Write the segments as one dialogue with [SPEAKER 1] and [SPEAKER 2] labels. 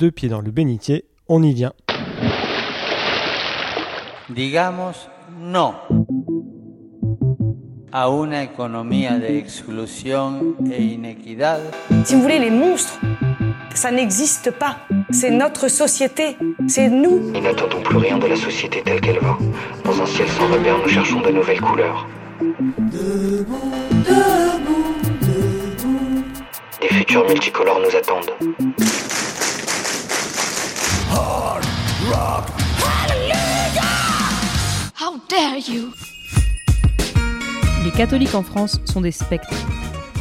[SPEAKER 1] deux pieds dans le bénitier, on y vient.
[SPEAKER 2] Digamos no a una economía de exclusión e inequidad.
[SPEAKER 3] Si vous voulez, les monstres, ça n'existe pas. C'est notre société, c'est nous.
[SPEAKER 4] Nous n'attendons plus rien de la société telle qu'elle va. Dans un ciel sans repère, nous cherchons de nouvelles couleurs. Des futurs multicolores nous attendent.
[SPEAKER 5] How dare you?
[SPEAKER 6] Les catholiques en France sont des spectres.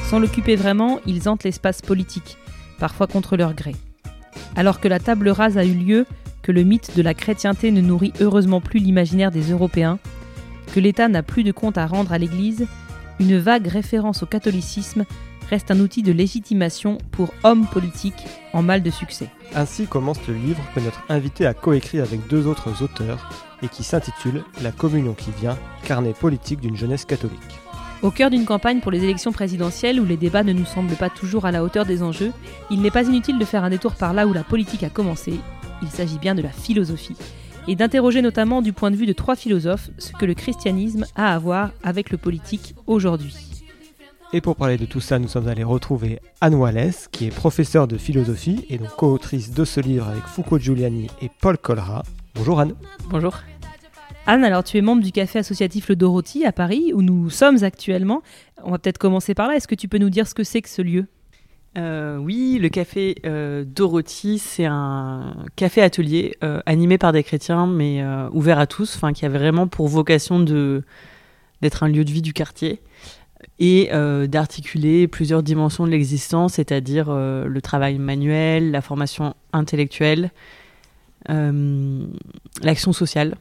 [SPEAKER 6] Sans l'occuper vraiment, ils hantent l'espace politique, parfois contre leur gré. Alors que la table rase a eu lieu, que le mythe de la chrétienté ne nourrit heureusement plus l'imaginaire des Européens, que l'État n'a plus de compte à rendre à l'Église, une vague référence au catholicisme reste un outil de légitimation pour hommes politiques en mal de succès.
[SPEAKER 1] Ainsi commence le livre que notre invité a coécrit avec deux autres auteurs et qui s'intitule La communion qui vient, carnet politique d'une jeunesse catholique.
[SPEAKER 6] Au cœur d'une campagne pour les élections présidentielles où les débats ne nous semblent pas toujours à la hauteur des enjeux, il n'est pas inutile de faire un détour par là où la politique a commencé. Il s'agit bien de la philosophie. Et d'interroger notamment du point de vue de trois philosophes ce que le christianisme a à voir avec le politique aujourd'hui.
[SPEAKER 1] Et pour parler de tout ça, nous sommes allés retrouver Anne Wallace, qui est professeure de philosophie et donc co-autrice de ce livre avec Foucault Giuliani et Paul Colra. Bonjour Anne.
[SPEAKER 6] Bonjour. Anne, alors tu es membre du café associatif Le Dorothy à Paris, où nous sommes actuellement. On va peut-être commencer par là. Est-ce que tu peux nous dire ce que c'est que ce lieu?
[SPEAKER 7] Euh, oui, le café euh, Dorothy, c'est un café atelier euh, animé par des chrétiens, mais euh, ouvert à tous, enfin qui avait vraiment pour vocation de d'être un lieu de vie du quartier et euh, d'articuler plusieurs dimensions de l'existence, c'est-à-dire euh, le travail manuel, la formation intellectuelle, euh, l'action sociale,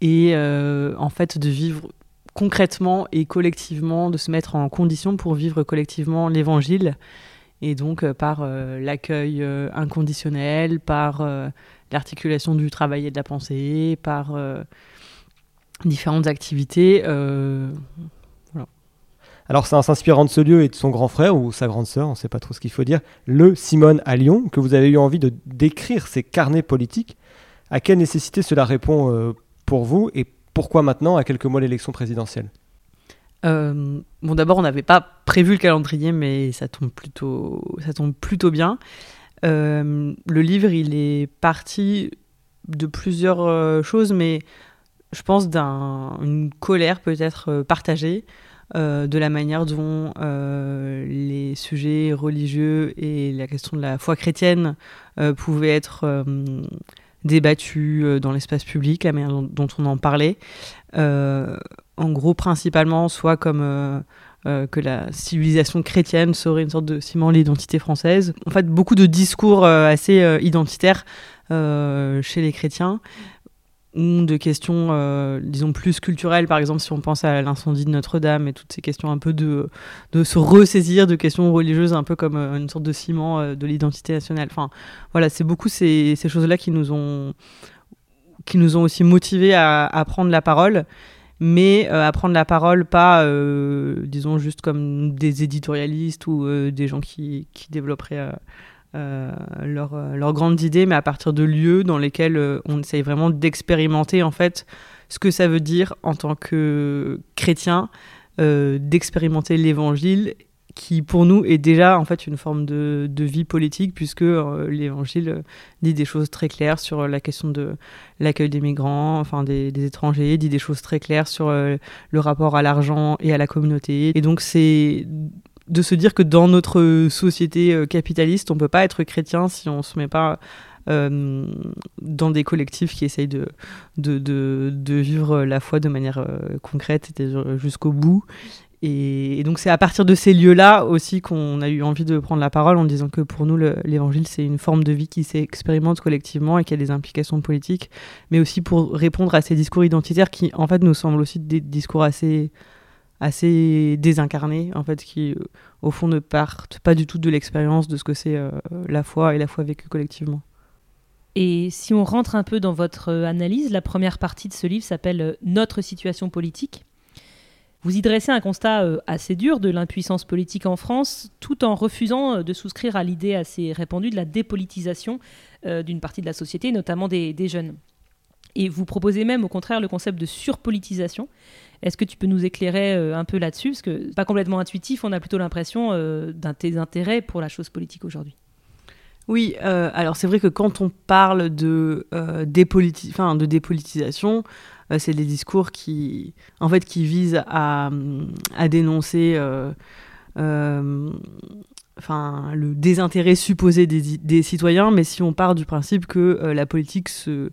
[SPEAKER 7] et en fait de vivre concrètement et collectivement, de se mettre en condition pour vivre collectivement l'évangile et donc par l'accueil inconditionnel, par l'articulation du travail et de la pensée, par différentes activités.
[SPEAKER 1] Alors c'est en s'inspirant de ce lieu et de son grand frère ou sa grande sœur, on ne sait pas trop ce qu'il faut dire, le Simone à Lyon, que vous avez eu envie de décrire ces carnets politiques. À quelle nécessité cela répond euh, pour vous et pourquoi maintenant, à quelques mois l'élection présidentielle?
[SPEAKER 7] Euh, bon, d'abord, on n'avait pas prévu le calendrier, mais ça tombe plutôt, bien. Euh, le livre, il est parti de plusieurs choses, mais je pense d'une colère peut-être partagée euh, de la manière dont euh, les sujets religieux et la question de la foi chrétienne euh, pouvaient être débattus dans l'espace public, la manière dont, on en parlait. En gros, principalement, soit comme que la civilisation chrétienne serait une sorte de ciment de l'identité française. En fait, beaucoup de discours assez identitaires chez les chrétiens ou de questions, euh, disons, plus culturelles, par exemple, si on pense à l'incendie de Notre-Dame et toutes ces questions un peu de, de se ressaisir de questions religieuses, un peu comme euh, une sorte de ciment euh, de l'identité nationale. Enfin, voilà, c'est beaucoup ces, ces choses-là qui nous ont qui nous ont aussi motivés à, prendre la parole, mais à prendre la parole pas, disons, juste comme des éditorialistes ou des gens qui, qui développeraient leurs euh, leurs grandes idées, mais à partir de lieux dans lesquels euh, on essaye vraiment d'expérimenter en fait ce que ça veut dire en tant que chrétien, euh, d'expérimenter l'évangile qui pour nous est déjà en fait une forme de, vie politique puisque euh, l'évangile euh, dit des choses très claires sur la question de l'accueil des migrants, enfin des, étrangers, dit des choses très claires sur euh, le rapport à l'argent et à la communauté. Et donc c'est de se dire que dans notre société euh, capitaliste, on peut pas être chrétien si on se met pas euh, dans des collectifs qui essayent de, de, de, vivre la foi de manière euh, concrète, jusqu'au bout. Et, et donc c'est à partir de ces lieux-là aussi qu'on a eu envie de prendre la parole en disant que pour nous le- l'évangile c'est une forme de vie qui s'expérimente collectivement et qui a des implications politiques, mais aussi pour répondre à ces discours identitaires qui en fait nous semblent aussi des discours assez assez désincarnés en fait qui euh, au fond ne partent pas du tout de l'expérience de ce que c'est euh, la foi et la foi vécue collectivement.
[SPEAKER 6] Et si on rentre un peu dans votre euh, analyse, la première partie de ce livre s'appelle Notre situation politique. Vous y dressez un constat assez dur de l'impuissance politique en France, tout en refusant de souscrire à l'idée assez répandue de la dépolitisation d'une partie de la société, notamment des jeunes. Et vous proposez même au contraire le concept de surpolitisation. Est-ce que tu peux nous éclairer euh, un peu là-dessus? Parce que pas complètement intuitif, on a plutôt l'impression euh, d'un tes intérêts pour la chose politique aujourd'hui.
[SPEAKER 7] Oui, euh, alors c'est vrai que quand on parle de, dépolitisation, c'est des discours qui, visent à, hum, dénoncer enfin, le désintérêt supposé des, citoyens, mais si on part du principe que la politique se,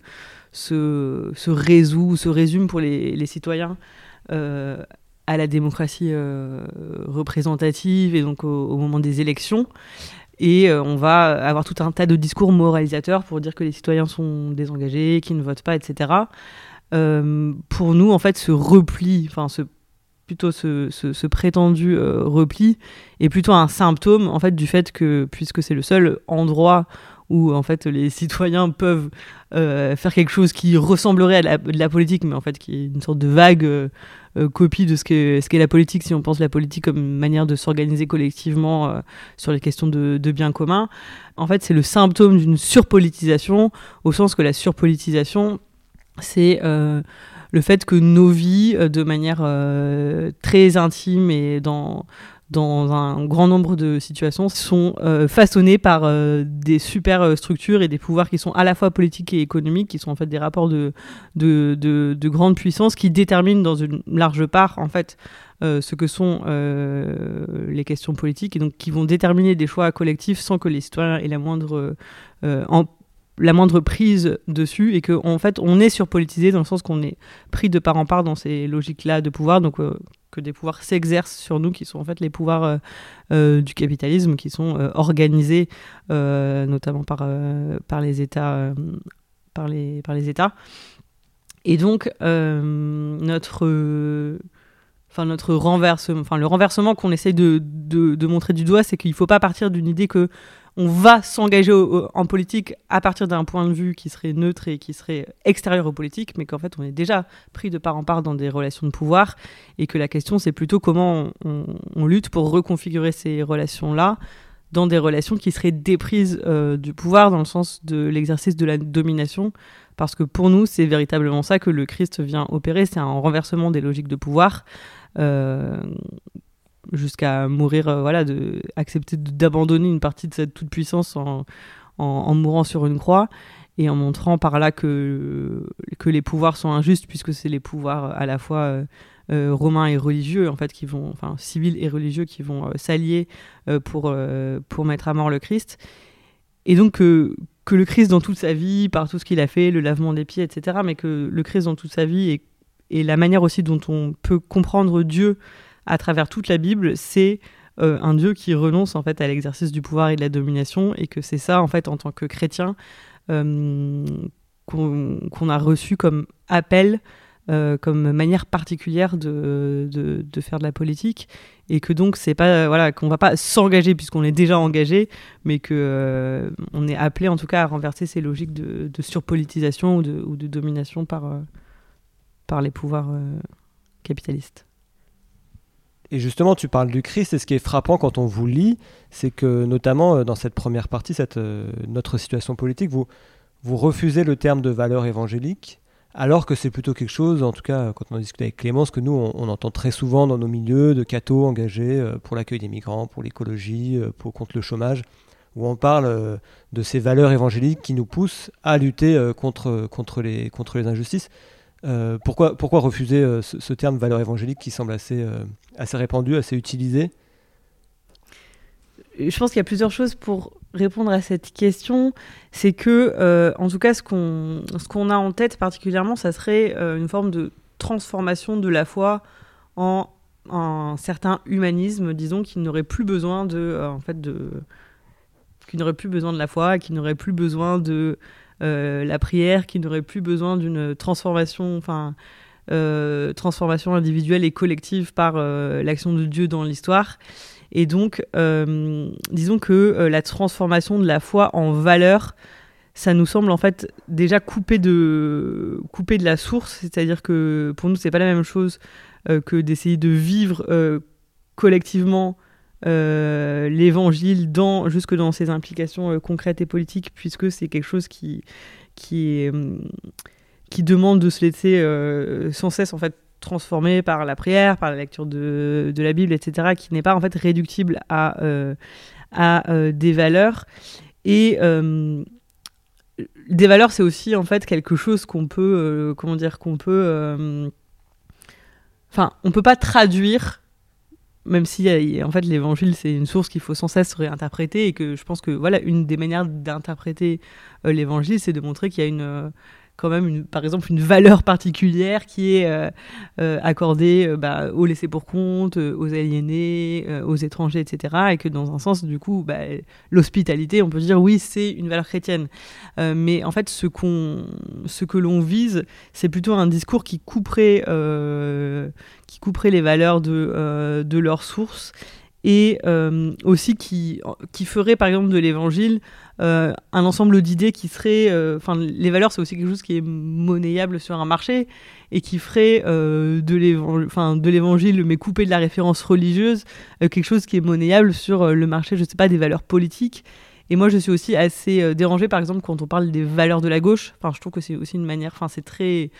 [SPEAKER 7] résout, se résume pour les, les citoyens à la démocratie euh, représentative et donc au, moment des élections, et euh, on va avoir tout un tas de discours moralisateurs pour dire que les citoyens sont désengagés, qu'ils ne votent pas, etc. Euh, pour nous, en fait, ce repli, enfin, ce, plutôt ce, ce- prétendu euh, repli, est plutôt un symptôme, en fait, du fait que, puisque c'est le seul endroit où, en fait, les citoyens peuvent euh, faire quelque chose qui ressemblerait à la, de la politique, mais en fait, qui est une sorte de vague euh, euh, copie de ce qu'est ce qu'est la politique, si on pense la politique comme une manière de s'organiser collectivement sur les questions de, de bien commun. En fait, c'est le symptôme d'une surpolitisation, au sens que la surpolitisation, c'est le fait que nos vies, de manière très intime et dans, dans un grand nombre de situations, sont euh, façonnées par euh, des super euh, structures et des pouvoirs qui sont à la fois politiques et économiques, qui sont en fait des rapports de, de, de, de grande puissance qui déterminent dans une large part, en fait, euh, ce que sont les questions politiques et donc qui vont déterminer des choix collectifs sans que les citoyens aient la moindre, la moindre prise dessus et que en fait on est surpolitisé dans le sens qu'on est pris de part en part dans ces logiques-là de pouvoir. Donc que des pouvoirs s'exercent sur nous qui sont en fait les pouvoirs euh, euh, du capitalisme qui sont euh, organisés notamment par, par les États par les, par les États. Et donc notre enfin notre renversement, enfin le renversement qu'on essaye de, de, de montrer du doigt, c'est qu'il ne faut pas partir d'une idée que on va s'engager en politique à partir d'un point de vue qui serait neutre et qui serait extérieur aux politiques, mais qu'en fait on est déjà pris de part en part dans des relations de pouvoir et que la question c'est plutôt comment on, on lutte pour reconfigurer ces relations-là dans des relations qui seraient déprises euh, du pouvoir dans le sens de l'exercice de la domination. Parce que pour nous c'est véritablement ça que le Christ vient opérer, c'est un renversement des logiques de pouvoir euh, jusqu'à mourir, euh, voilà, de accepter d'abandonner une partie de cette toute puissance en, en, mourant sur une croix et en montrant par là que que les pouvoirs sont injustes puisque c'est les pouvoirs à la fois euh, euh, romains et religieux en fait qui vont, enfin civils et religieux qui vont euh, s'allier euh, pour euh, pour mettre à mort le Christ et donc que que le Christ dans toute sa vie, par tout ce qu'il a fait, le lavement des pieds, etc., mais que le Christ dans toute sa vie et, et la manière aussi dont on peut comprendre Dieu à travers toute la Bible, c'est euh, un Dieu qui renonce en fait à l'exercice du pouvoir et de la domination, et que c'est ça en fait en tant que chrétien euh, qu'on a reçu comme appel, euh, comme manière particulière de, faire de la politique, et que donc c'est pas voilà qu'on va pas s'engager puisqu'on est déjà engagé, mais que on est appelé en tout cas à renverser ces logiques de, surpolitisation ou de, domination par les pouvoirs capitalistes.
[SPEAKER 1] Et justement, tu parles du Christ, et ce qui est frappant quand on vous lit, c'est que notamment euh, dans cette première partie, cette, euh, notre situation politique, vous, vous refusez le terme de valeur évangélique, alors que c'est plutôt quelque chose, en tout cas quand on discute avec Clémence, que nous, on, on entend très souvent dans nos milieux de cathos engagés euh, pour l'accueil des migrants, pour l'écologie, euh, pour contre le chômage, où on parle euh, de ces valeurs évangéliques qui nous poussent à lutter euh, contre, contre, les, contre les injustices. Euh, pourquoi, refuser euh, ce, terme valeur évangélique qui semble assez, euh, répandu, assez utilisé?
[SPEAKER 7] Je pense qu'il y a plusieurs choses pour répondre à cette question. C'est que, en tout cas, ce qu'on a en tête particulièrement, ça serait une forme de transformation de la foi en un certain humanisme, disons, qui n'aurait plus besoin de, en fait, qui n'aurait plus besoin de la foi, qui n'aurait plus besoin de la prière, qui n'aurait plus besoin d'une transformation, enfin, euh, transformation individuelle et collective par euh, l'action de Dieu dans l'histoire. Et donc, euh, disons que euh, la transformation de la foi en valeur, ça nous semble en fait déjà coupé de, coupé de la source, c'est-à-dire que pour nous, c'est pas la même chose que d'essayer de vivre collectivement l'évangile dans, jusque dans ses implications concrètes et politiques, puisque c'est quelque chose qui, qui, qui demande de se laisser sans cesse en fait transformé par la prière, par la lecture de, de la Bible, etc., qui n'est pas en fait réductible à, euh, à euh, des valeurs. Et euh, des valeurs, c'est aussi en fait quelque chose qu'on peut, comment dire, qu'on peut, enfin, on peut pas traduire, même si en fait l'Évangile c'est une source qu'il faut sans cesse réinterpréter et que je pense que voilà une des manières d'interpréter l'Évangile, c'est de montrer qu'il y a une quand même, une, par exemple, une valeur particulière qui est euh, euh, accordée euh, bah, aux laissés pour compte, aux aliénés, aux étrangers, etc. Et que dans un sens, du coup, bah, l'hospitalité, on peut dire oui, c'est une valeur chrétienne. mais en fait, ce, qu'on, ce que l'on vise, c'est plutôt un discours qui couperait, qui couperait les valeurs de, de leur source et aussi qui, qui ferait par exemple de l'évangile un ensemble d'idées qui seraient. Euh, enfin, les valeurs, c'est aussi quelque chose qui est monnayable sur un marché et qui ferait euh, de l'évangile, mais coupé de la référence religieuse, quelque chose qui est monnayable sur le marché, je sais pas, des valeurs politiques. Et moi, je suis aussi assez dérangée, par exemple, quand on parle des valeurs de la gauche. Enfin, je trouve que c'est aussi une manière. Enfin, c'est très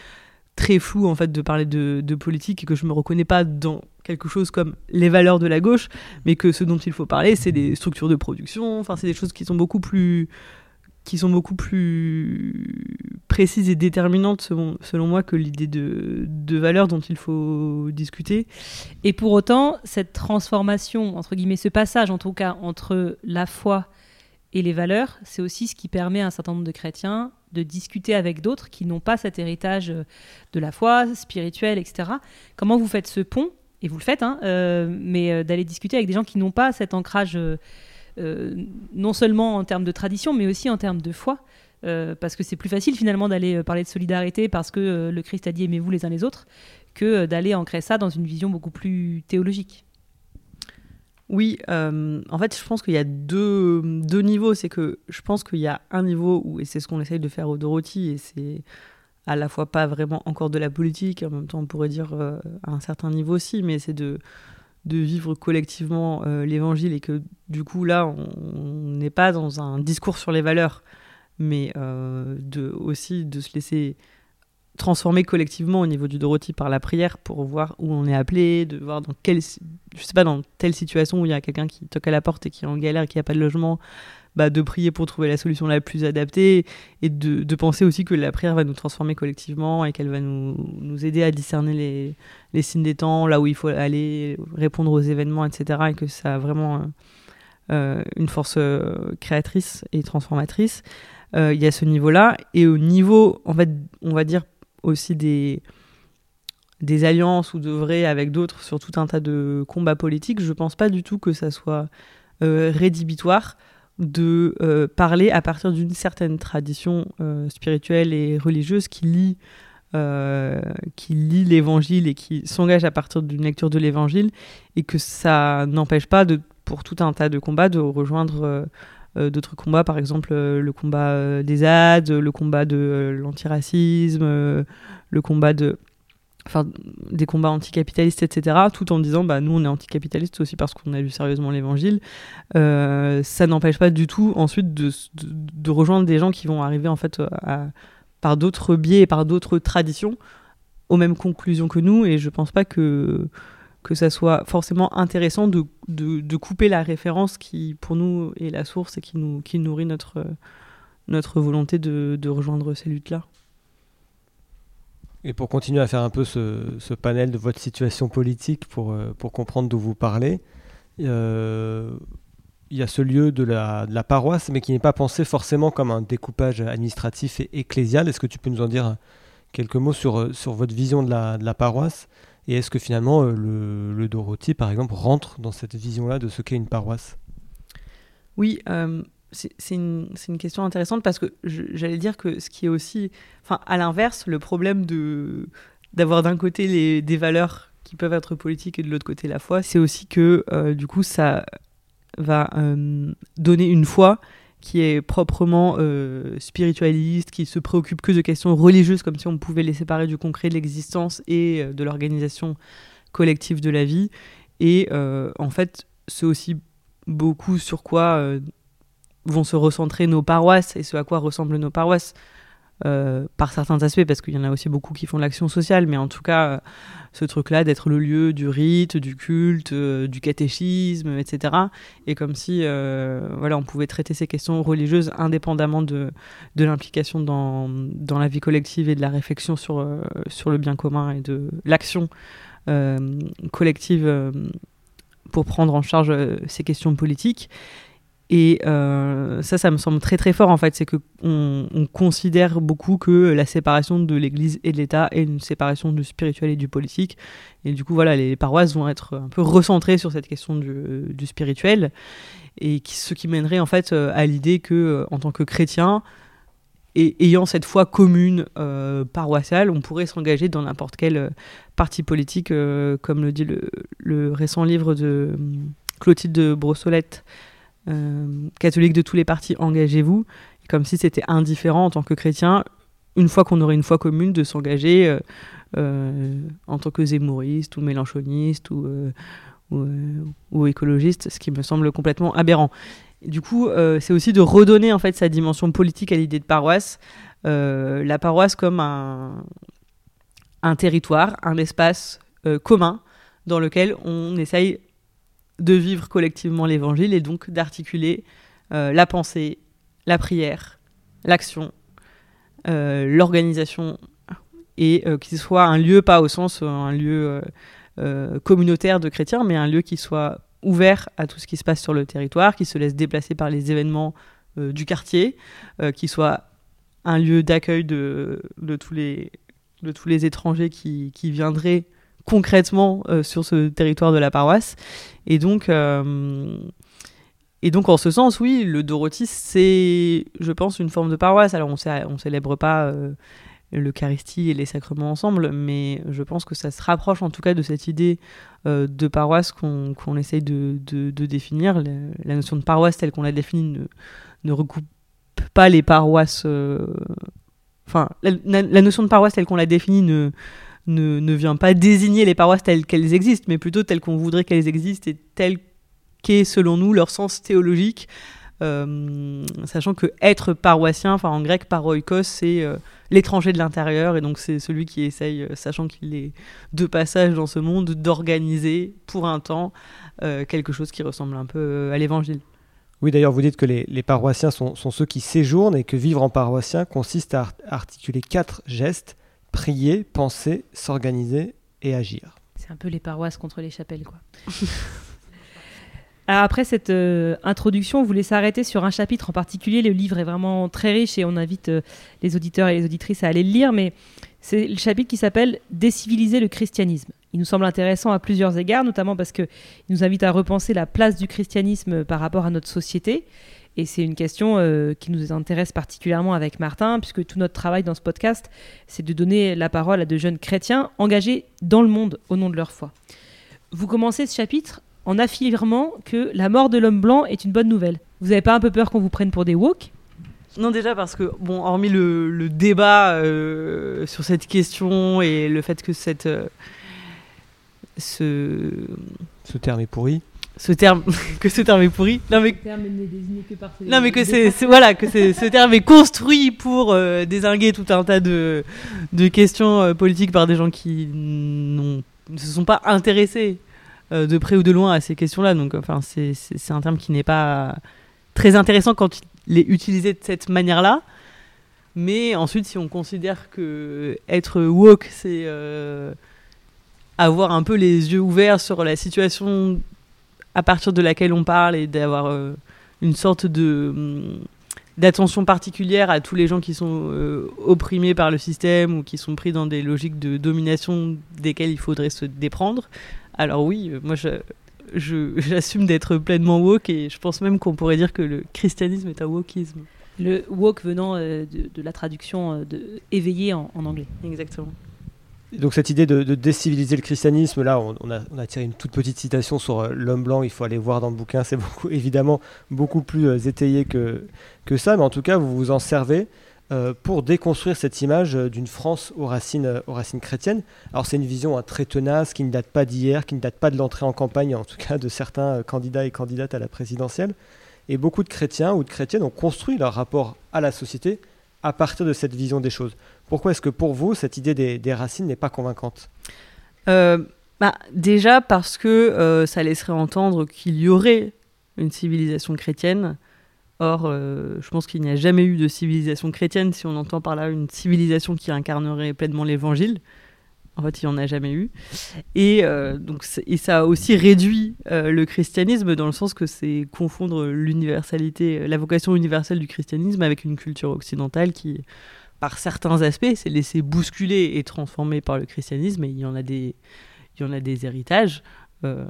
[SPEAKER 7] très flou en fait de parler de, politique et que je me reconnais pas dans quelque chose comme les valeurs de la gauche, mais que ce dont il faut parler, c'est des structures de production, enfin c'est des choses qui sont beaucoup plus qui sont beaucoup plus précises et déterminantes selon, moi que l'idée de, de valeur dont il faut discuter.
[SPEAKER 6] Et pour autant, cette transformation, entre guillemets, ce passage en tout cas entre la foi et les valeurs, c'est aussi ce qui permet à un certain nombre de chrétiens de discuter avec d'autres qui n'ont pas cet héritage de la foi spirituelle, etc. Comment vous faites ce pont Et vous le faites, hein, euh, mais euh, d'aller discuter avec des gens qui n'ont pas cet ancrage, non seulement en termes de tradition, mais aussi en termes de foi. parce que c'est plus facile finalement d'aller parler de solidarité parce que le Christ a dit aimez-vous les uns les autres que d'aller ancrer ça dans une vision beaucoup plus théologique.
[SPEAKER 7] Oui, euh, en fait, je pense qu'il y a deux, deux niveaux. C'est que je pense qu'il y a un niveau où, et c'est ce qu'on essaye de faire au Dorothy, et c'est à la fois pas vraiment encore de la politique, en même temps on pourrait dire euh, à un certain niveau aussi, mais c'est de, de vivre collectivement euh, l'évangile et que du coup là on n'est pas dans un discours sur les valeurs, mais de, aussi de se laisser transformer collectivement au niveau du Dorothy par la prière pour voir où on est appelé, de voir dans quelle, je sais pas, dans telle situation où il y a quelqu'un qui toque à la porte et qui est en galère et qui n'a pas de logement, bah, de prier pour trouver la solution la plus adaptée et de, de, penser aussi que la prière va nous transformer collectivement et qu'elle va nous, nous, aider à discerner les, les, signes des temps, là où il faut aller, répondre aux événements, etc. et que ça a vraiment euh, euh, une force euh, créatrice et transformatrice. Il y a ce niveau-là. Et au niveau, en fait, on va dire aussi des, des alliances ou d'œuvrer avec d'autres sur tout un tas de combats politiques, je pense pas du tout que ça soit rédhibitoire de euh, parler à partir d'une certaine tradition euh, spirituelle et religieuse qui lit, qui lit l'évangile et qui s'engage à partir d'une lecture de l'évangile et que ça n'empêche pas de, pour tout un tas de combats de rejoindre euh, d'autres combats, par exemple euh, le combat euh, des ZAD, le combat de l'antiracisme, le combat de des combats anticapitalistes etc tout en disant bah nous on est anticapitalistes aussi parce qu'on a lu sérieusement l'évangile ça n'empêche pas du tout ensuite de, de, rejoindre des gens qui vont arriver en fait par d'autres biais et par d'autres traditions aux mêmes conclusions que nous et je pense pas que que ça soit forcément intéressant de, de, couper la référence qui, pour nous, est la source et qui, nous, qui nourrit notre, notre volonté de, de rejoindre ces luttes-là.
[SPEAKER 1] Et pour continuer à faire un peu ce, panel de votre situation politique pour, euh, comprendre d'où vous parlez, euh, il y a ce lieu de la, paroisse, mais qui n'est pas pensé forcément comme un découpage administratif et ecclésial. Est-ce que tu peux nous en dire quelques mots sur, sur votre vision de la, paroisse et est-ce que finalement euh, le, le, Dorothy, par exemple, rentre dans cette vision-là de ce qu'est une paroisse?
[SPEAKER 7] Oui, euh, c'est une, une, question intéressante parce que j'allais dire que ce qui est aussi, enfin, à l'inverse, le problème de d'avoir d'un côté les, des valeurs qui peuvent être politiques et de l'autre côté la foi, c'est aussi que euh, du coup ça va donner une foi qui est proprement euh, spiritualiste, qui se préoccupe que de questions religieuses, comme si on pouvait les séparer du concret de l'existence et euh, de l'organisation collective de la vie. Et en fait, c'est aussi beaucoup sur quoi vont se recentrer nos paroisses et ce à quoi ressemblent nos paroisses. Euh, par certains aspects, parce qu'il y en a aussi beaucoup qui font de l'action sociale, mais en tout cas, euh, ce truc-là d'être le lieu du rite, du culte, euh, du catéchisme, etc. Et comme si voilà, on pouvait traiter ces questions religieuses indépendamment de, de l'implication dans, dans, la vie collective et de la réflexion sur, sur le bien commun et de l'action collective pour prendre en charge ces questions politiques. Et euh, ça, ça me semble très très fort en fait, c'est que on, considère beaucoup que la séparation de l'Église et de l'État est une séparation du spirituel et du politique. Et du coup, voilà, les paroisses vont être un peu recentrées sur cette question du, spirituel, et ce qui mènerait en fait euh, à l'idée que, euh, en tant que chrétien, et ayant cette foi commune paroissiale, on pourrait s'engager dans n'importe quel parti politique, comme le dit le, le, récent livre de Clotilde de Brossolette euh, catholique de tous les partis, engagez-vous. Comme si c'était indifférent en tant que chrétien, une fois qu'on aurait une foi commune, de s'engager euh, euh, en tant que zémouriste ou mélanchoniste ou, écologiste, ce qui me semble complètement aberrant. Du coup, c'est aussi de redonner en fait sa dimension politique à l'idée de paroisse. la paroisse comme un territoire, un espace commun dans lequel on essaye de vivre collectivement l'évangile et donc d'articuler euh, la pensée, la prière, l'action, euh, l'organisation et euh, qu'il soit un lieu, pas au sens un lieu communautaire de chrétiens, mais un lieu qui soit ouvert à tout ce qui se passe sur le territoire, qui se laisse déplacer par les événements du quartier, qui soit un lieu d'accueil de, tous les, de tous les étrangers qui, qui viendraient concrètement euh, sur ce territoire de la paroisse. Et donc, euh, et donc en ce sens, oui, le Dorothy, c'est, je pense, une forme de paroisse. Alors on ne célèbre pas euh, l'Eucharistie et les sacrements ensemble, mais je pense que ça se rapproche en tout cas de cette idée de paroisse qu'on essaye de, définir. La, notion de paroisse telle qu'on l'a définie ne, recoupe pas les paroisses. Enfin, la, la, notion de paroisse telle qu'on l'a définie ne ne, vient pas désigner les paroisses telles qu'elles existent, mais plutôt telles qu'on voudrait qu'elles existent et telles qu'est, selon nous, leur sens théologique. Euh, sachant que être paroissien, enfin en grec paroikos, c'est euh, l'étranger de l'intérieur, et donc c'est celui qui essaye, euh, sachant qu'il est de passage dans ce monde, d'organiser pour un temps quelque chose qui ressemble un peu à l'évangile.
[SPEAKER 1] Oui, d'ailleurs, vous dites que les, paroissiens sont, sont, ceux qui séjournent et que vivre en paroissien consiste à articuler quatre gestes prier, penser, s'organiser et agir.
[SPEAKER 6] C'est un peu les paroisses contre les chapelles, quoi. Après cette euh, introduction, vous voulez s'arrêter sur un chapitre en particulier. Le livre est vraiment très riche et on invite euh, les auditeurs et les auditrices à aller le lire, mais c'est le chapitre qui s'appelle Déciviliser le christianisme. Il nous semble intéressant à plusieurs égards, notamment parce qu'il nous invite à repenser la place du christianisme par rapport à notre société et c'est une question euh, qui nous intéresse particulièrement avec Martin, puisque tout notre travail dans ce podcast, c'est de donner la parole à de jeunes chrétiens engagés dans le monde au nom de leur foi. Vous commencez ce chapitre en affirmant que la mort de l'homme blanc est une bonne nouvelle. Vous n'avez pas un peu peur qu'on vous prenne pour des woke?
[SPEAKER 7] Non, déjà parce que, bon, hormis le, débat euh, sur cette question et le fait que cette. Euh, ce...
[SPEAKER 1] ce terme est pourri
[SPEAKER 7] ce terme que ce terme est pourri.
[SPEAKER 6] Non mais, que par
[SPEAKER 7] non mais que c'est voilà que ce terme est construit pour euh, désinguer tout un tas de, de questions euh, politiques par des gens qui ne se sont pas intéressés euh, de près ou de loin à ces questions-là. Donc enfin c'est un terme qui n'est pas très intéressant quand il est utilisé de cette manière-là. Mais ensuite, si on considère que être woke, c'est avoir un peu les yeux ouverts sur la situation à partir de laquelle on parle et d'avoir euh, une sorte de hum, d'attention particulière à tous les gens qui sont euh, opprimés par le système ou qui sont pris dans des logiques de domination desquelles il faudrait se déprendre. Alors oui, euh, moi j'assume d'être pleinement woke et je pense même qu'on pourrait dire que le christianisme est un wokisme.
[SPEAKER 6] Le woke venant de, la traduction de éveillé en anglais.
[SPEAKER 7] Exactement.
[SPEAKER 1] Donc cette idée de, déciviliser le christianisme, là, on, a, tiré une toute petite citation sur euh, l'homme blanc, il faut aller voir dans le bouquin, c'est beaucoup, évidemment beaucoup plus euh, étayé que, que ça, mais en tout cas, vous vous en servez euh, pour déconstruire cette image d'une France aux racines, aux racines chrétiennes. Alors c'est une vision hein, très tenace qui ne date pas d'hier, qui ne date pas de l'entrée en campagne, en tout cas de certains candidats et candidates à la présidentielle. Et beaucoup de chrétiens ou de chrétiennes ont construit leur rapport à la société à partir de cette vision des choses. Pourquoi est-ce que pour vous, cette idée des, racines n'est pas convaincante?
[SPEAKER 7] Euh, bah, déjà parce que euh, ça laisserait entendre qu'il y aurait une civilisation chrétienne. Or, euh, je pense qu'il n'y a jamais eu de civilisation chrétienne si on entend par là une civilisation qui incarnerait pleinement l'évangile. En fait, il n'y en a jamais eu. Et, euh, donc, et ça a aussi réduit euh, le christianisme dans le sens que c'est confondre l'universalité, la vocation universelle du christianisme avec une culture occidentale qui, par certains aspects, s'est laissée bousculer et transformer par le christianisme. Et il y en a des, il y en a des héritages, euh,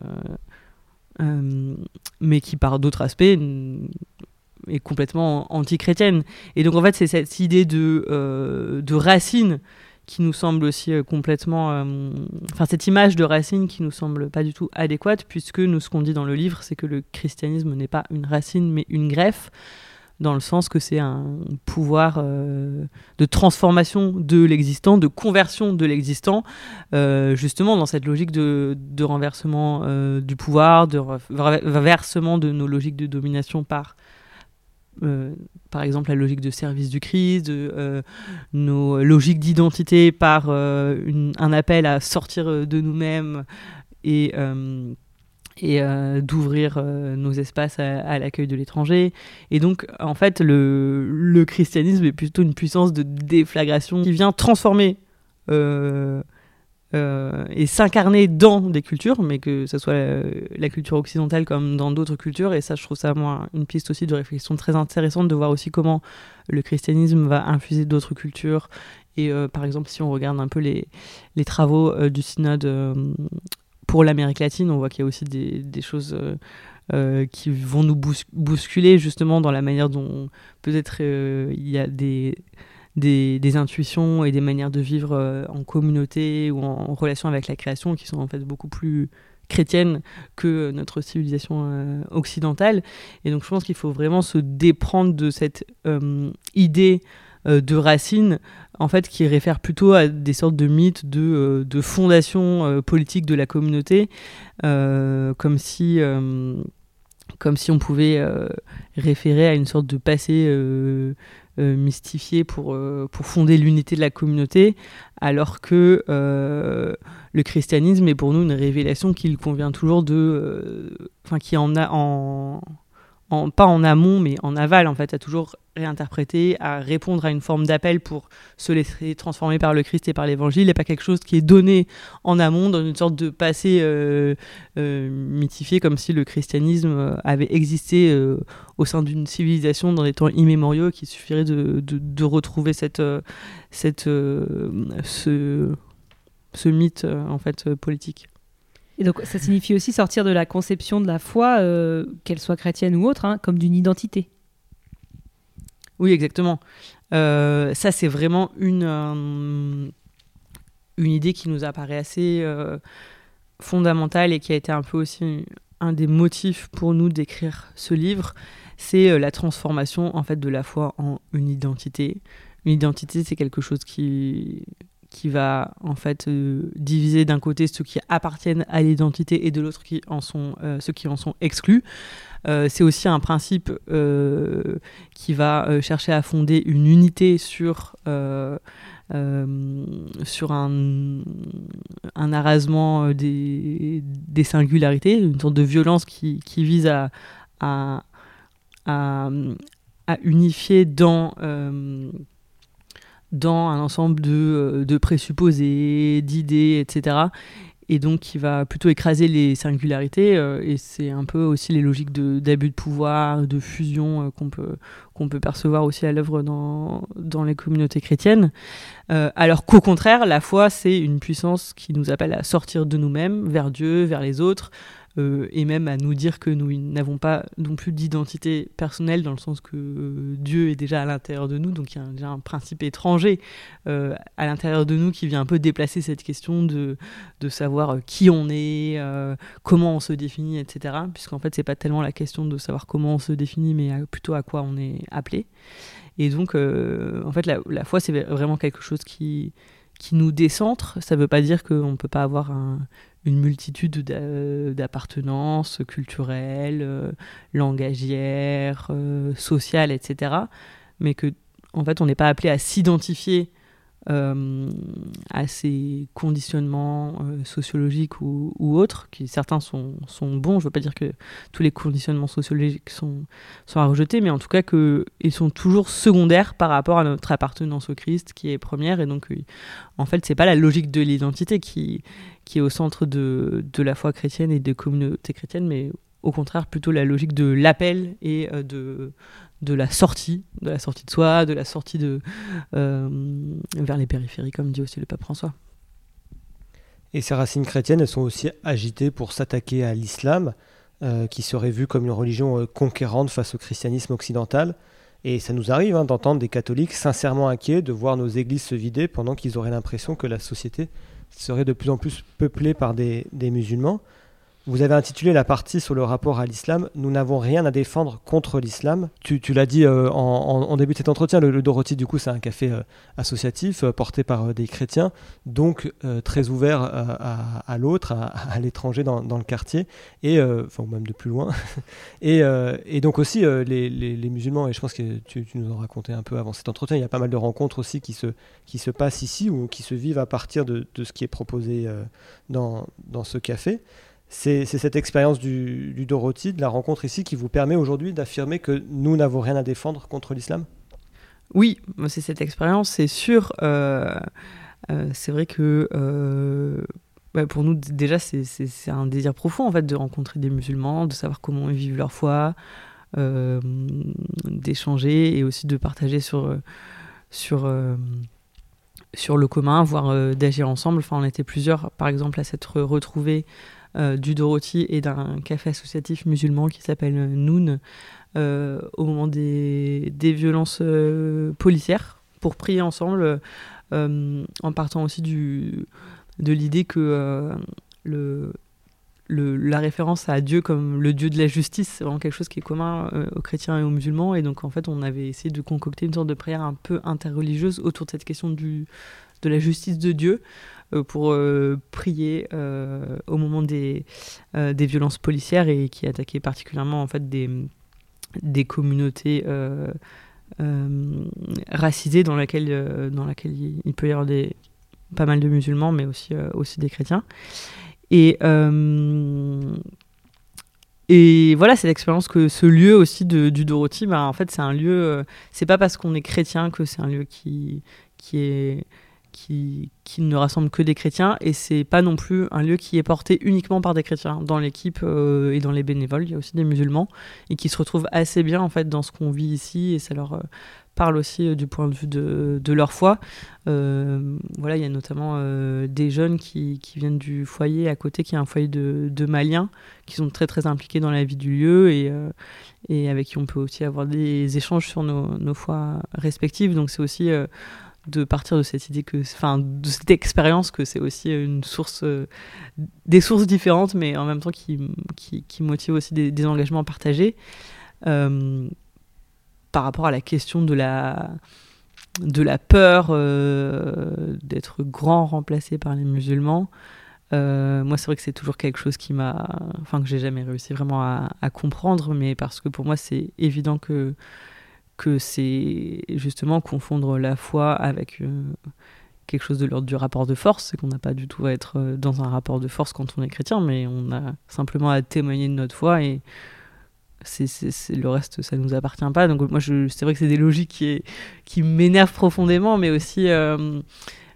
[SPEAKER 7] mais qui par d'autres aspects est complètement anti-chrétienne. Et donc en fait c'est cette idée de, de racine qui nous semble aussi euh, complètement... euh, Enfin cette image de racine qui nous semble pas du tout adéquate, puisque nous ce qu'on dit dans le livre c'est que le christianisme n'est pas une racine mais une greffe dans le sens que c'est un pouvoir euh, de transformation de l'existant, de conversion de l'existant, justement dans cette logique de, renversement du pouvoir, de re- renversement de nos logiques de domination par, par exemple, la logique de service du Christ, euh, nos logiques d'identité par euh, un appel à sortir euh, de nous-mêmes et, et d'ouvrir nos espaces à, à l'accueil de l'étranger. Et donc, en fait, le, le christianisme est plutôt une puissance de déflagration qui vient transformer euh, euh, et s'incarner dans des cultures, mais que ce soit la, la culture occidentale comme dans d'autres cultures. Et ça, je trouve ça, moi, une piste aussi de réflexion très intéressante de voir aussi comment le christianisme va infuser d'autres cultures. Et euh, par exemple, si on regarde un peu les, travaux euh, du synode euh, pour l'Amérique latine, on voit qu'il y a aussi des, choses euh, euh, qui vont nous bous- bousculer justement dans la manière dont peut-être euh, il y a des, des, intuitions et des manières de vivre euh, en communauté ou en, relation avec la création qui sont en fait beaucoup plus chrétiennes que notre civilisation euh, occidentale. Et donc je pense qu'il faut vraiment se déprendre de cette euh, idée de racines en fait qui réfère plutôt à des sortes de mythes de, de fondation euh, politique de la communauté comme si comme si on pouvait référer à une sorte de passé mystifié pour, euh, pour fonder l'unité de la communauté, alors que euh, le christianisme est pour nous une révélation qu'il convient toujours de... euh, Enfin, qui en a en, pas en amont, mais en aval, en fait, à toujours réinterpréter, à répondre à une forme d'appel pour se laisser transformer par le Christ et par l'Évangile, et pas quelque chose qui est donné en amont dans une sorte de passé euh, euh, mythifié, comme si le christianisme euh, avait existé au sein d'une civilisation dans des temps immémoriaux, qu'il suffirait de, retrouver cette, ce, ce mythe en fait politique.
[SPEAKER 6] Et donc ça signifie aussi sortir de la conception de la foi, euh, qu'elle soit chrétienne ou autre, hein, comme d'une identité.
[SPEAKER 7] Oui, exactement. Euh, ça, c'est vraiment une, euh, une idée qui nous apparaît assez fondamentale et qui a été un peu aussi un des motifs pour nous d'écrire ce livre. C'est la transformation en fait de la foi en une identité. Une identité, c'est quelque chose qui qui va en fait euh, diviser d'un côté ceux qui appartiennent à l'identité et de l'autre euh, ceux qui en sont exclus. Euh, c'est aussi un principe qui va chercher à fonder une unité sur, sur un, un arrasement des, des singularités, une sorte de violence qui, qui vise à, à, à, unifier dans, dans un ensemble de, euh, de présupposés, d'idées, etc et donc qui va plutôt écraser les singularités euh, et c'est un peu aussi les logiques d'abus de, pouvoir, de fusion euh, qu'on peut qu'on peut percevoir aussi à l'œuvre dans, dans les communautés chrétiennes. Alors qu'au contraire, la foi, c'est une puissance qui nous appelle à sortir de nous-mêmes, vers Dieu, vers les autres, euh, et même à nous dire que nous n'avons pas non plus d'identité personnelle, dans le sens que euh, Dieu est déjà à l'intérieur de nous, donc il y a un- déjà un principe étranger euh, à l'intérieur de nous qui vient un peu déplacer cette question de, de savoir qui on est, comment on se définit, etc. Puisqu'en fait, c'est pas tellement la question de savoir comment on se définit, mais plutôt à quoi on est appelé. Et donc, en fait, la, foi, c'est vraiment quelque chose qui, qui nous décentre. Ça ne veut pas dire qu'on ne peut pas avoir une multitude d'appartenances culturelles, langagières, sociales, etc. Mais que, en fait, on n'est pas appelé à s'identifier euh, à ces conditionnements euh, sociologiques ou, autres, qui certains sont, sont bons. Je ne veux pas dire que tous les conditionnements sociologiques sont, sont à rejeter, mais en tout cas qu'ils sont toujours secondaires par rapport à notre appartenance au Christ, qui est première. Et donc, euh, en fait, c'est pas la logique de l'identité qui, qui est au centre de, de la foi chrétienne et des communautés chrétiennes, mais au contraire plutôt la logique de l'appel et de, de la sortie, de la sortie de soi, de la sortie de, euh, vers les périphéries, comme dit aussi le pape François.
[SPEAKER 1] Et ces racines chrétiennes, elles sont aussi agitées pour s'attaquer à l'islam, euh, qui serait vu comme une religion euh, conquérante face au christianisme occidental. Et ça nous arrive hein, d'entendre des catholiques sincèrement inquiets de voir nos églises se vider pendant qu'ils auraient l'impression que la société serait de plus en plus peuplée par des musulmans. Vous avez intitulé la partie sur le rapport à l'islam Nous n'avons rien à défendre contre l'islam. Tu, l'as dit euh, en, début de cet entretien, le, le Dorothy, du coup, c'est un café euh, associatif euh, porté par des chrétiens, donc très ouvert à, l'autre, à, l'étranger dans, le quartier, et même de plus loin. et, donc aussi les, musulmans, et je pense que tu, nous en racontais un peu avant cet entretien, il y a pas mal de rencontres aussi qui se, passent ici ou qui se vivent à partir de, ce qui est proposé dans ce café. C'est cette expérience du, du, Dorothy, de la rencontre ici, qui vous permet aujourd'hui d'affirmer que nous n'avons rien à défendre contre l'islam?
[SPEAKER 7] Oui, c'est cette expérience, c'est sûr. Euh, euh, c'est vrai que euh, bah, pour nous, déjà, c'est un désir profond en fait, de rencontrer des musulmans, de savoir comment ils vivent leur foi, d'échanger et aussi de partager sur, sur, le commun, voire d'agir ensemble. Enfin, on était plusieurs, par exemple, à s'être retrouvés du Dorothy et d'un café associatif musulman qui s'appelle Noon euh, au moment des, violences euh, policières pour prier ensemble en partant aussi du, de l'idée que le, la référence à Dieu comme le Dieu de la justice, c'est vraiment quelque chose qui est commun aux chrétiens et aux musulmans. Et donc, en fait, on avait essayé de concocter une sorte de prière un peu interreligieuse autour de cette question du, de la justice de Dieu. Euh, pour euh, prier euh, au moment des, des violences policières et qui attaquait particulièrement en fait des, des communautés racisées dans laquelle, dans laquelle il peut y avoir des, pas mal de musulmans, mais aussi, aussi des chrétiens. Et, et voilà, cette expérience que ce lieu aussi de, du Dorothy, bah, en fait, c'est un lieu, c'est pas parce qu'on est chrétien que c'est un lieu qui, qui est qui, ne rassemble que des chrétiens et c'est pas non plus un lieu qui est porté uniquement par des chrétiens. Dans l'équipe euh, et dans les bénévoles, il y a aussi des musulmans et qui se retrouvent assez bien en fait dans ce qu'on vit ici et ça leur euh, parle aussi euh, du point de vue de, leur foi. voilà, il y a notamment des jeunes qui, viennent du foyer à côté, qui est un foyer de, de, Maliens, qui sont très très impliqués dans la vie du lieu et, avec qui on peut aussi avoir des échanges sur nos, nos foi respectives. Donc c'est aussi de partir de cette idée que, enfin, de cette expérience que c'est aussi une source, euh, des sources différentes, mais en même temps qui, qui, motivent aussi des, engagements partagés. Euh, par rapport à la question de la, de la peur euh, d'être grand remplacé par les musulmans. moi, c'est vrai que c'est toujours quelque chose qui m'a, enfin, que j'ai jamais réussi vraiment à, comprendre, mais parce que pour moi, c'est évident que que c'est justement confondre la foi avec euh, quelque chose de l'ordre du rapport de force, c'est qu'on n'a pas du tout à être euh, dans un rapport de force quand on est chrétien, mais on a simplement à témoigner de notre foi et c'est, le reste, ça nous appartient pas. Donc moi, c'est vrai que c'est des logiques qui, qui m'énervent profondément, mais aussi, euh,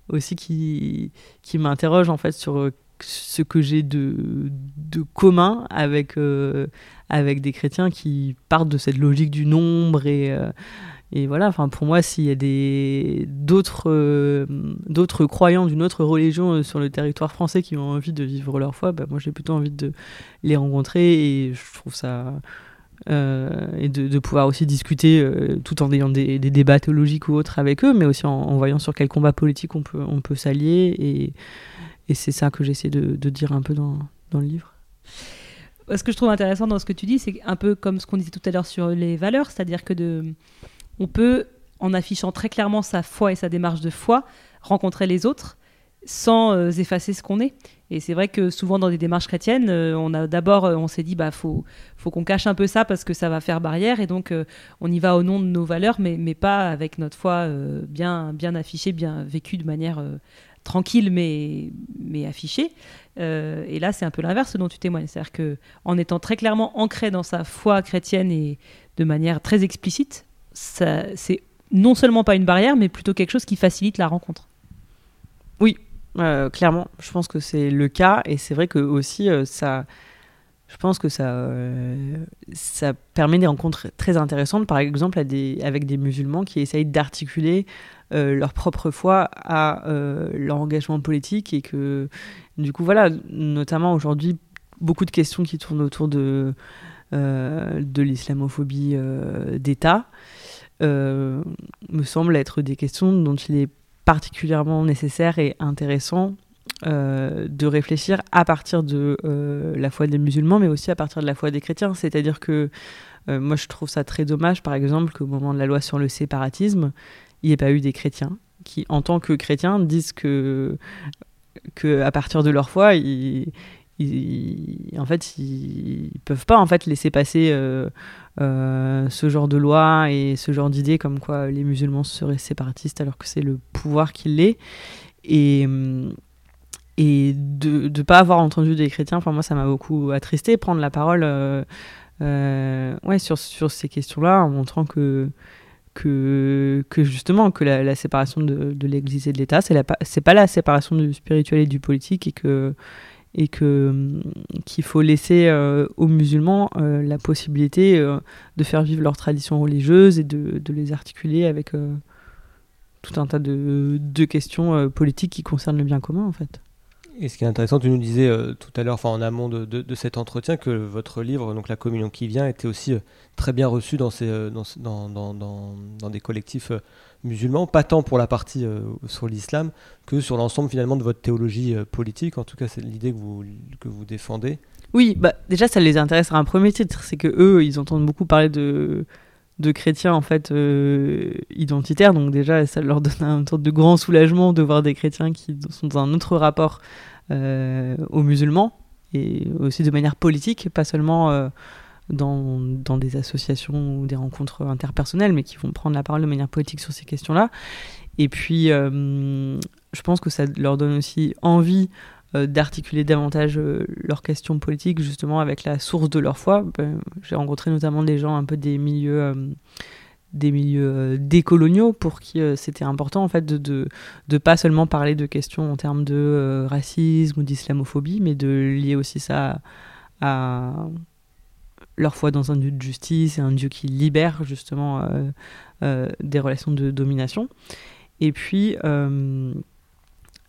[SPEAKER 7] aussi qui, qui m'interrogent en fait sur ce que j'ai de, de commun avec, euh, avec des chrétiens qui partent de cette logique du nombre et, euh, et voilà. Enfin pour moi s'il y a euh, d'autres croyants d'une autre religion sur le territoire français qui ont envie de vivre leur foi bah, moi j'ai plutôt envie de les rencontrer et je trouve ça et de, de, pouvoir aussi discuter tout en ayant des, des, débats théologiques ou autres avec eux mais aussi en, en voyant sur quel combat politique on peut on peut s'allier et et c'est ça que j'essaie de, de, dire un peu dans, dans, le livre.
[SPEAKER 6] Ce que je trouve intéressant dans ce que tu dis, c'est un peu comme ce qu'on disait tout à l'heure sur les valeurs, c'est-à-dire que de, on peut en affichant très clairement sa foi et sa démarche de foi, rencontrer les autres sans euh, effacer ce qu'on est. Et c'est vrai que souvent dans des démarches chrétiennes, euh, on a d'abord, euh, on s'est dit, bah faut, faut qu'on cache un peu ça parce que ça va faire barrière, et donc on y va au nom de nos valeurs, mais, mais pas avec notre foi bien, bien affichée, bien vécue de manière tranquille, mais, mais affichée. et là, c'est un peu l'inverse dont tu témoignes, c'est-à-dire que en étant très clairement ancré dans sa foi chrétienne et de manière très explicite, c'est non seulement pas une barrière, mais plutôt quelque chose qui facilite la rencontre.
[SPEAKER 7] Oui, euh, clairement, je pense que c'est le cas et c'est vrai que aussi euh, ça, je pense que ça, euh, ça permet des rencontres très intéressantes, par exemple avec des musulmans qui essayent d'articuler leur propre foi à leur engagement politique et que du coup voilà, notamment aujourd'hui beaucoup de questions qui tournent autour de de l'islamophobie d'État me semblent être des questions dont il est particulièrement nécessaire et intéressant euh, de réfléchir à partir de euh, la foi des musulmans, mais aussi à partir de la foi des chrétiens. C'est-à-dire que euh, moi, je trouve ça très dommage, par exemple, qu'au moment de la loi sur le séparatisme, il n'y ait pas eu des chrétiens qui, en tant que chrétiens, disent que, que à partir de leur foi, ils, en fait, ils, peuvent pas en fait laisser passer ce genre de loi et ce genre d'idée comme quoi les musulmans seraient séparatistes alors que c'est le pouvoir qui l'est. Et, et de ne pas avoir entendu des chrétiens, enfin moi ça m'a beaucoup attristé, prendre la parole euh, euh, ouais, sur, sur ces questions-là en montrant que, que, que justement que la, séparation de, de l'Église et de l'État, c'est pas la séparation du spirituel et du politique et que et que qu'il faut laisser euh, aux musulmans la possibilité de faire vivre leurs traditions religieuses et de, de les articuler avec tout un tas de, de questions politiques qui concernent le bien commun en fait.
[SPEAKER 1] Et ce qui est intéressant, tu nous disais tout à l'heure, en amont de, cet entretien, que votre livre, donc La Communion qui vient, était aussi très bien reçu dans, dans, des collectifs musulmans, pas tant pour la partie euh, sur l'islam que sur l'ensemble finalement de votre théologie euh, politique. En tout cas, c'est l'idée que vous, que vous défendez.
[SPEAKER 7] Oui, bah, déjà ça les intéresse à un premier titre, c'est que eux, ils entendent beaucoup parler de, de chrétiens en fait euh, identitaires, donc déjà ça leur donne un sorte de grand soulagement de voir des chrétiens qui sont dans un autre rapport aux musulmans et aussi de manière politique, pas seulement dans, dans, des associations ou des rencontres interpersonnelles, mais qui vont prendre la parole de manière politique sur ces questions-là. Et puis, euh, je pense que ça leur donne aussi envie euh, d'articuler davantage euh, leurs questions politiques, justement avec la source de leur foi. Ben, j'ai rencontré notamment des gens un peu des milieux des milieux décoloniaux pour qui c'était important en fait de, de, pas seulement parler de questions en termes de racisme ou d'islamophobie mais de lier aussi ça à leur foi dans un Dieu de justice et un Dieu qui libère justement euh, euh, des relations de domination. Et puis, euh,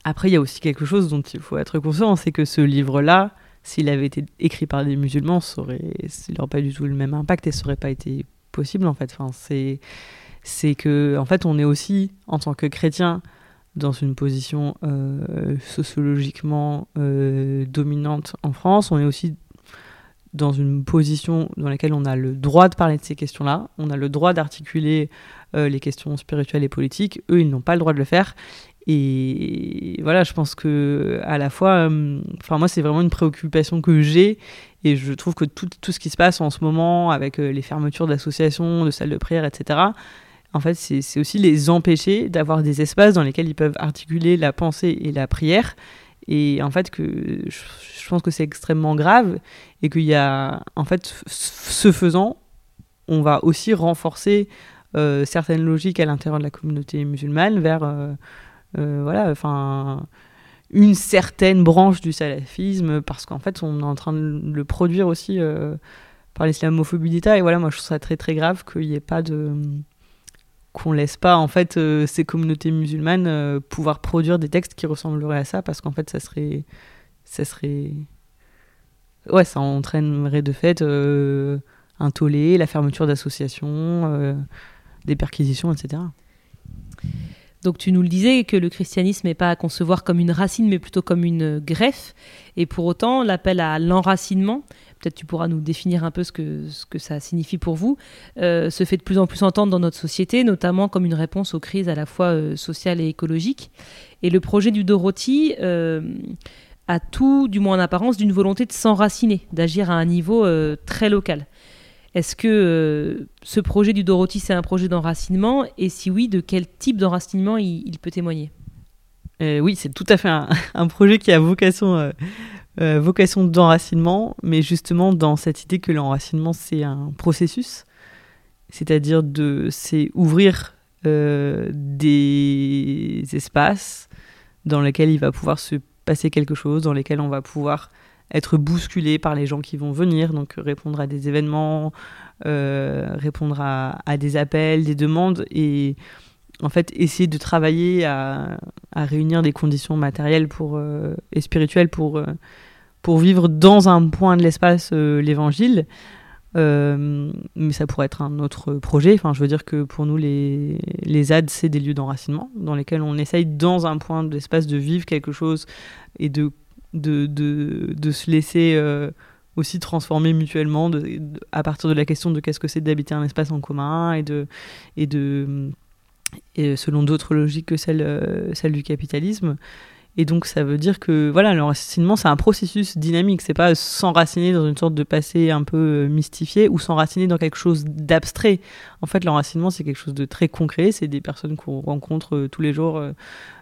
[SPEAKER 7] après, il y a aussi quelque chose dont il faut être conscient, c'est que ce livre-là, s'il avait été écrit par des musulmans, il n'aurait pas du tout le même impact et ça n'aurait pas été possible en fait. C'est, c'est que, en fait, on est aussi, en tant que chrétien, dans une position sociologiquement dominante en France. On est aussi dans une position dans laquelle on a le droit de parler de ces questions-là, on a le droit d'articuler euh, les questions spirituelles et politiques. Eux, ils n'ont pas le droit de le faire. Et voilà, je pense que à la fois, euh, enfin moi, c'est vraiment une préoccupation que j'ai, et je trouve que tout, tout, ce qui se passe en ce moment avec euh, les fermetures d'associations, de salles de prière, etc. En fait, c'est aussi les empêcher d'avoir des espaces dans lesquels ils peuvent articuler la pensée et la prière et en fait, que je, pense que c'est extrêmement grave et qu'il y a, en fait, ce faisant, on va aussi renforcer euh, certaines logiques à l'intérieur de la communauté musulmane vers, voilà, enfin, une certaine branche du salafisme parce qu'en fait, on est en train de le produire aussi par l'islamophobie d'État. Et voilà, moi, je trouve ça très très grave qu'il n'y ait pas de qu'on laisse pas en fait euh, ces communautés musulmanes euh, pouvoir produire des textes qui ressembleraient à ça parce qu'en fait ça serait ça serait ouais ça entraînerait de fait euh, un tollé la fermeture d'associations des perquisitions etc
[SPEAKER 6] Donc tu nous le disais que le christianisme n'est pas à concevoir comme une racine, mais plutôt comme une greffe. Et pour autant, l'appel à l'enracinement, peut-être tu pourras nous définir un peu ce que, ce que ça signifie pour vous, euh, se fait de plus en plus entendre dans notre société, notamment comme une réponse aux crises à la fois euh, sociales et écologiques. Et le projet du Dorothy euh, a tout, du moins en apparence, d'une volonté de s'enraciner, d'agir à un niveau très local. Est-ce que ce projet du Dorothy, c'est un projet d'enracinement? Et si oui, de quel type d'enracinement il, peut témoigner?
[SPEAKER 7] Oui, c'est tout à fait un, projet qui a vocation euh, vocation d'enracinement, mais justement dans cette idée que l'enracinement c'est un processus, c'est-à-dire de c'est ouvrir euh, des espaces dans lesquels il va pouvoir se passer quelque chose, dans lesquels on va pouvoir être bousculé par les gens qui vont venir, donc répondre à des événements, euh, répondre à, des appels, des demandes, et en fait essayer de travailler à, réunir des conditions matérielles pour, et spirituelles pour pour vivre dans un point de l'espace euh, l'évangile. Euh, mais ça pourrait être un autre projet. Enfin, je veux dire que pour nous, les, les ZAD, c'est des lieux d'enracinement dans lesquels on essaye, dans un point de l'espace, de vivre quelque chose et de, de, se laisser euh, aussi transformer mutuellement de, à partir de la question de qu'est-ce que c'est d'habiter un espace en commun et de. Et de et selon d'autres logiques que celle, celle du capitalisme. Et donc ça veut dire que voilà, l'enracinement c'est un processus dynamique, c'est pas s'enraciner dans une sorte de passé un peu euh, mystifié ou s'enraciner dans quelque chose d'abstrait. En fait, l'enracinement c'est quelque chose de très concret, c'est des personnes qu'on rencontre euh, tous les jours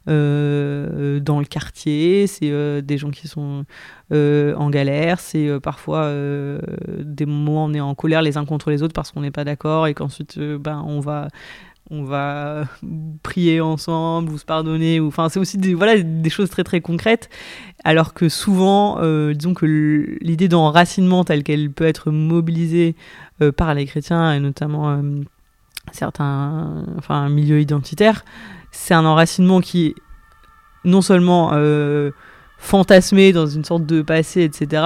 [SPEAKER 7] euh, dans le quartier, c'est des gens qui sont en galère, c'est parfois des moments où on est en colère les uns contre les autres parce qu'on n'est pas d'accord et qu'ensuite ben on va on va prier ensemble ou se pardonner enfin c'est aussi des voilà des choses très très concrètes. Alors que souvent euh, disons que l'idée d'enracinement telle qu'elle peut être mobilisée euh, par les chrétiens et notamment euh, certains enfin milieux identitaires c'est un enracinement qui est non seulement fantasmé dans une sorte de passé etc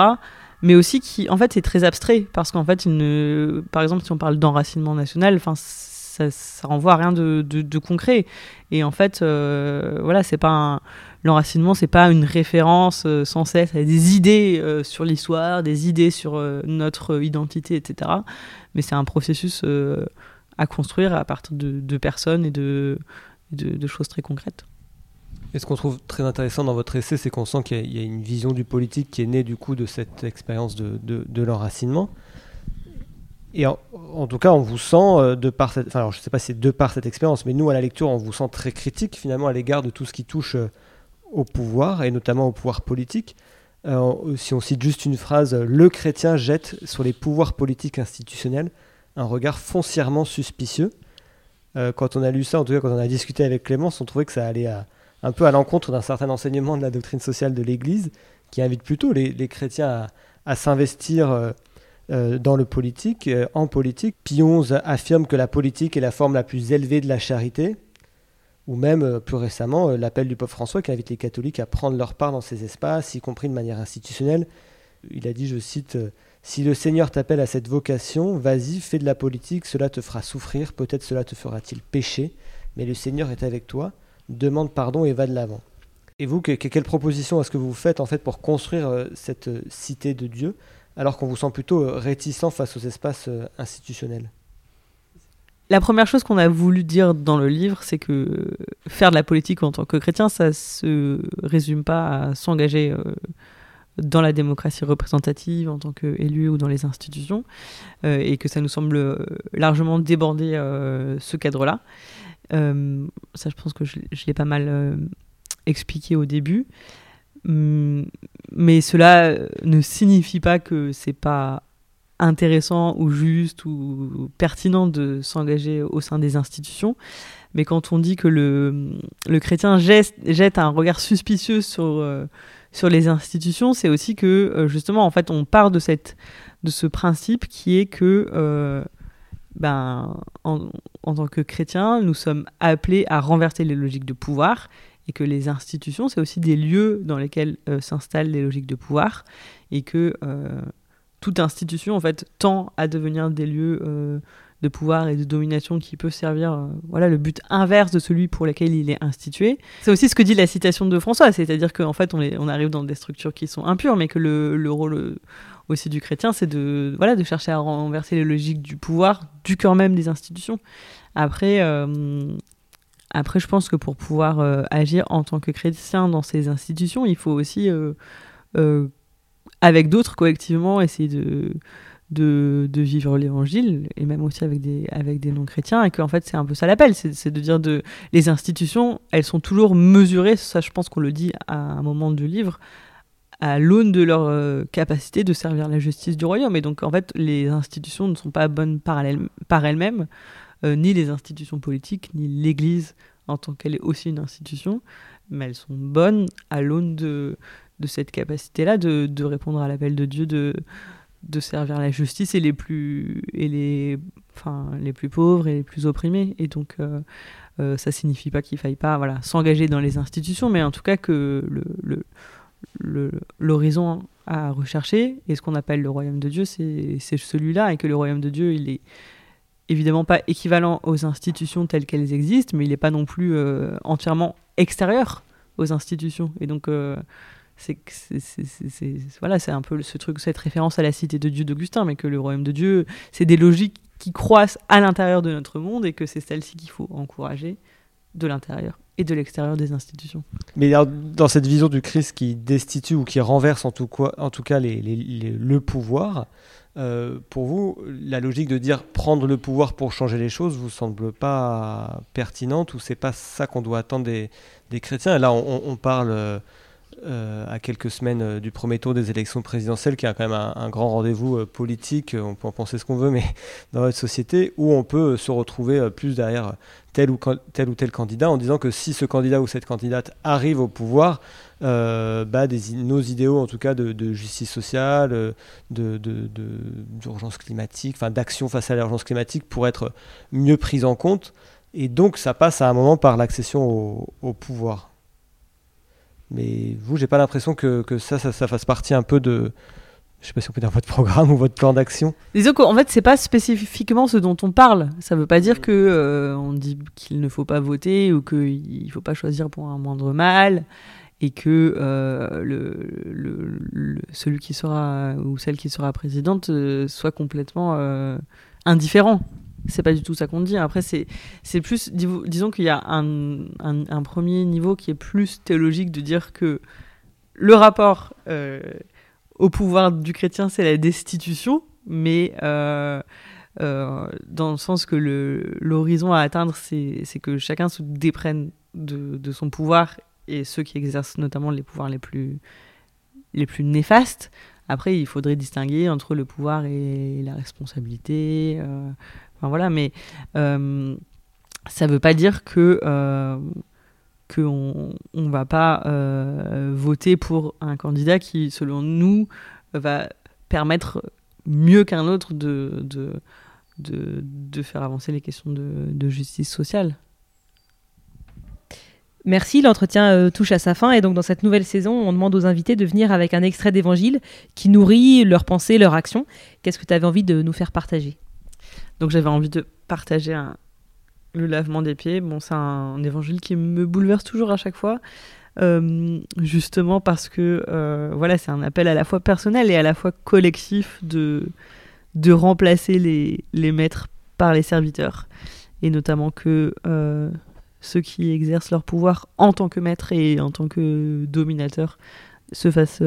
[SPEAKER 7] mais aussi qui en fait c'est très abstrait. Parce qu'en fait ne... par exemple si on parle d'enracinement national enfin ça, ça, renvoie à rien de, concret. Et en fait, euh, voilà, c'est pas l'enracinement, c'est pas une référence euh, sans cesse à des idées euh, sur l'histoire, des idées sur notre identité, etc. Mais c'est un processus à construire à partir de, personnes et de, choses très concrètes.
[SPEAKER 1] Et ce qu'on trouve très intéressant dans votre essai, c'est qu'on sent qu'il y, a une vision du politique qui est née du coup de cette expérience de l'enracinement. Et en, tout cas, on vous sent, euh, de par cette, je ne sais pas si c'est de par cette expérience, mais nous, à la lecture, on vous sent très critique finalement à l'égard de tout ce qui touche euh, au pouvoir, et notamment au pouvoir politique. Euh, si on cite juste une phrase, le chrétien jette sur les pouvoirs politiques institutionnels un regard foncièrement suspicieux. quand on a lu ça, en tout cas quand on a discuté avec Clémence, on trouvait que ça allait un peu à l'encontre d'un certain enseignement de la doctrine sociale de l'Église, qui invite plutôt les, chrétiens à, s'investir dans le politique, euh, en politique. XI affirme que la politique est la forme la plus élevée de la charité, ou même euh, plus récemment l'appel du pape François qui invite les catholiques à prendre leur part dans ces espaces, y compris de manière institutionnelle. Il a dit, je cite, Si le Seigneur t'appelle à cette vocation, vas-y, fais de la politique, cela te fera souffrir, peut-être cela te fera-t-il pécher, mais le Seigneur est avec toi, demande pardon et va de l'avant. Et vous, quelle proposition est-ce que vous faites en fait pour construire cette cité de Dieu? Alors qu'on vous sent plutôt euh, réticent face aux espaces euh, institutionnels
[SPEAKER 7] la première chose qu'on a voulu dire dans le livre, c'est que faire de la politique en tant que chrétien, ça se résume pas à s'engager euh, dans la démocratie représentative en tant qu'élu ou dans les institutions, et que ça nous semble largement déborder ce cadre-là. ça, je pense que je l'ai pas mal expliqué au début. Hum, mais cela ne signifie pas que c'est pas intéressant ou juste ou pertinent de s'engager au sein des institutions. Mais quand on dit que le, chrétien jette, un regard suspicieux sur, euh, sur les institutions, c'est aussi que euh, justement, en fait, on part de, cette, de ce principe qui est que euh, ben, en, en, tant que chrétien, nous sommes appelés à renverser les logiques de pouvoir et que les institutions, c'est aussi des lieux dans lesquels euh, s'installent les logiques de pouvoir, et que euh, toute institution, en fait, tend à devenir des lieux euh, de pouvoir et de domination qui peut servir voilà le but inverse de celui pour lequel il est institué. C'est aussi ce que dit la citation de François, c'est-à-dire qu'en fait on, arrive dans des structures qui sont impures, mais que le, le rôle aussi du chrétien, c'est de voilà de chercher à renverser les logiques du pouvoir, du cœur même des institutions. Après. Après, je pense que pour pouvoir agir en tant que chrétien dans ces institutions, il faut aussi, avec d'autres collectivement, essayer de, de, vivre l'évangile, et même aussi avec des, avec des non-chrétiens, et qu'en fait c'est un peu ça l'appel, c'est de dire de les institutions, elles sont toujours mesurées, ça je pense qu'on le dit à un moment du livre, à l'aune de leur euh, capacité de servir la justice du royaume. Et donc en fait les institutions ne sont pas bonnes par elles-mêmes, euh, ni les institutions politiques, ni l'Église en tant qu'elle est aussi une institution, mais elles sont bonnes à l'aune de, cette capacité-là de, répondre à l'appel de Dieu, de servir la justice et les plus et les enfin les plus pauvres et les plus opprimés. Et donc euh, euh, ça signifie pas qu'il faille pas voilà s'engager dans les institutions mais en tout cas que l'horizon à rechercher et ce qu'on appelle le royaume de Dieu c'est celui-là et que le royaume de Dieu il est évidemment pas équivalent aux institutions telles qu'elles existent mais il n'est pas non plus euh, entièrement extérieur aux institutions et donc c'est voilà c'est un peu ce truc cette référence à la cité de Dieu d'Augustin mais que le royaume de Dieu c'est des logiques qui croissent à l'intérieur de notre monde et que c'est celle-ci qu'il faut encourager de l'intérieur et de l'extérieur des institutions.
[SPEAKER 1] Mais dans cette vision du Christ qui destitue ou qui renverse en tout, cas, le pouvoir, euh, pour vous, la logique de dire prendre le pouvoir pour changer les choses vous semble pas pertinente ou c'est pas ça qu'on doit attendre des, chrétiens? Là, on, parle euh, euh, à quelques semaines du premier tour des élections présidentielles, qui a quand même un, grand rendez-vous politique, on peut en penser ce qu'on veut, mais dans notre société, où on peut se retrouver plus derrière tel ou tel, ou tel candidat, en disant que si ce candidat ou cette candidate arrive au pouvoir, bah, des, nos idéaux, en tout cas de, justice sociale, d'urgence de, climatique, enfin d'action face à l'urgence climatique, pourraient être mieux prises en compte. Et donc ça passe à un moment par l'accession au pouvoir. Mais vous, j'ai pas l'impression que, que ça, ça, fasse partie un peu de, je sais pas si on peut dire votre programme ou votre plan d'action.
[SPEAKER 7] Disons qu'en fait, c'est pas spécifiquement ce dont on parle. Ça veut pas dire que euh, on dit qu'il ne faut pas voter ou qu'il faut pas choisir pour un moindre mal et que euh, le, celui qui sera ou celle qui sera présidente euh, soit complètement indifférent c'est pas du tout ça qu'on dit. Après, c'est, c'est plus, disons qu'il y a un, un, premier niveau qui est plus théologique de dire que le rapport euh, au pouvoir du chrétien, c'est la destitution, mais euh, euh, dans le sens que l'horizon à atteindre, c'est, c'est que chacun se déprenne de, de, son pouvoir et ceux qui exercent notamment les pouvoirs les plus, les plus néfastes. Après, il faudrait distinguer entre le pouvoir et la responsabilité, voilà, mais euh, ça ne veut pas dire que euh, qu'on ne va pas euh, voter pour un candidat qui, selon nous, va permettre mieux qu'un autre de, de, de, faire avancer les questions de justice sociale.
[SPEAKER 6] Merci, l'entretien touche à sa fin et donc dans cette nouvelle saison, on demande aux invités de venir avec un extrait d'évangile qui nourrit leur pensée, leur action. Qu'est-ce que tu avais envie de nous faire partager?
[SPEAKER 7] Donc j'avais envie de partager le lavement des pieds. Bon, c'est un, évangile qui me bouleverse toujours à chaque fois. Euh, justement parce que euh, voilà, c'est un appel à la fois personnel et à la fois collectif de, de remplacer les, les maîtres par les serviteurs. Et notamment que euh, ceux qui exercent leur pouvoir en tant que maîtres et en tant que dominateurs se fassent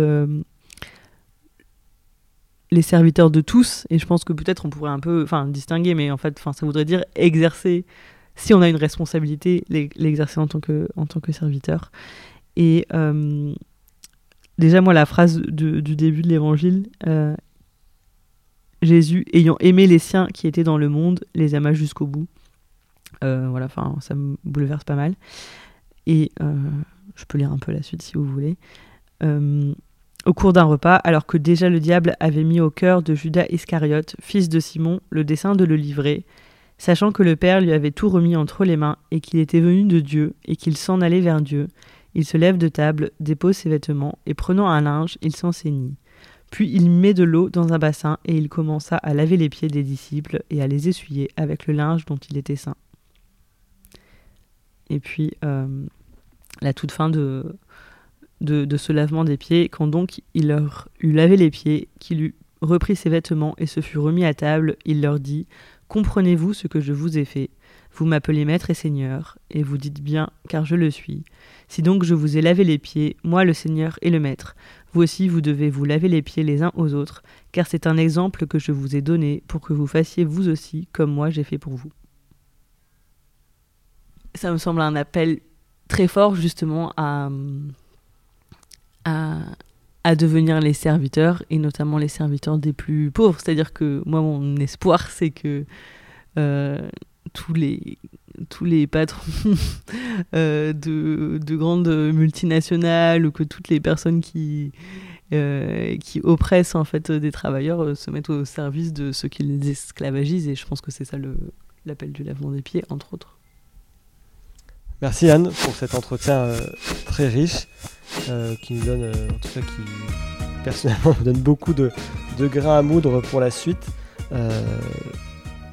[SPEAKER 7] les serviteurs de tous, et je pense que peut-être on pourrait un peu distinguer, mais en fait, ça voudrait dire exercer, si on a une responsabilité, l'exercer en, tant que, en tant que serviteur. Et euh, déjà, moi, la phrase du début de l'évangile, euh, Jésus, ayant aimé les siens qui étaient dans le monde, les ama jusqu'au bout. Euh, voilà, enfin, ça me bouleverse pas mal. Et je peux lire un peu la suite si vous voulez au cours d'un repas, alors que déjà le diable avait mis au cœur de Judas Iscariote, fils de Simon, le dessein de le livrer, sachant que le Père lui avait tout remis entre les mains et qu'il était venu de Dieu et qu'il s'en allait vers Dieu, il se lève de table, dépose ses vêtements et prenant un linge, il s'en ceignit. Puis il met de l'eau dans un bassin et il commença à laver les pieds des disciples et à les essuyer avec le linge dont il était saint. Et puis, euh, la toute fin de, de, de, ce lavement des pieds, quand donc il leur eut lavé les pieds, qu'il eut repris ses vêtements et se fut remis à table, il leur dit Comprenez-vous ce que je vous ai fait? Vous m'appelez maître et seigneur, et vous dites bien, car je le suis. Si donc je vous ai lavé les pieds, moi le seigneur et le maître, vous aussi vous devez vous laver les pieds les uns aux autres, car c'est un exemple que je vous ai donné pour que vous fassiez vous aussi comme moi j'ai fait pour vous. Ça me semble un appel très fort justement à, à, devenir les serviteurs et notamment les serviteurs des plus pauvres. C'est-à-dire que moi mon espoir c'est que euh, tous les tous les patrons euh, de, de, grandes multinationales ou que toutes les personnes qui, euh, qui oppressent en fait des travailleurs se mettent au service de ceux qui les esclavagisent et je pense que c'est ça l'appel du lavement des pieds entre autres.
[SPEAKER 1] Merci Anne pour cet entretien euh, très riche qui nous donne, en tout cas qui personnellement me donne beaucoup de, grains à moudre pour la suite.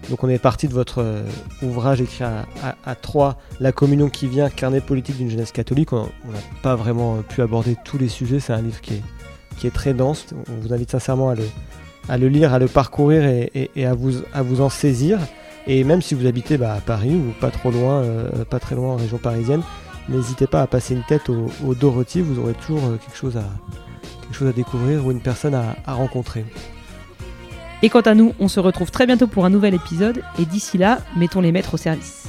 [SPEAKER 1] Donc on est parti de votre euh, ouvrage écrit à, à, 3, La communion qui vient, carnet politique d'une jeunesse catholique. On n'a pas vraiment euh, pu aborder tous les sujets, c'est un livre qui est, très dense. On vous invite sincèrement à le, à lire, à le parcourir et, à, à vous en saisir. Et même si vous habitez bah, à Paris ou pas trop loin, euh, pas très loin en région parisienne, n'hésitez pas à passer une tête au, au Dorothy, vous aurez toujours euh, quelque chose à, découvrir ou une personne à rencontrer.
[SPEAKER 6] Et quant à nous, on se retrouve très bientôt pour un nouvel épisode, et d'ici là, mettons les maîtres au service.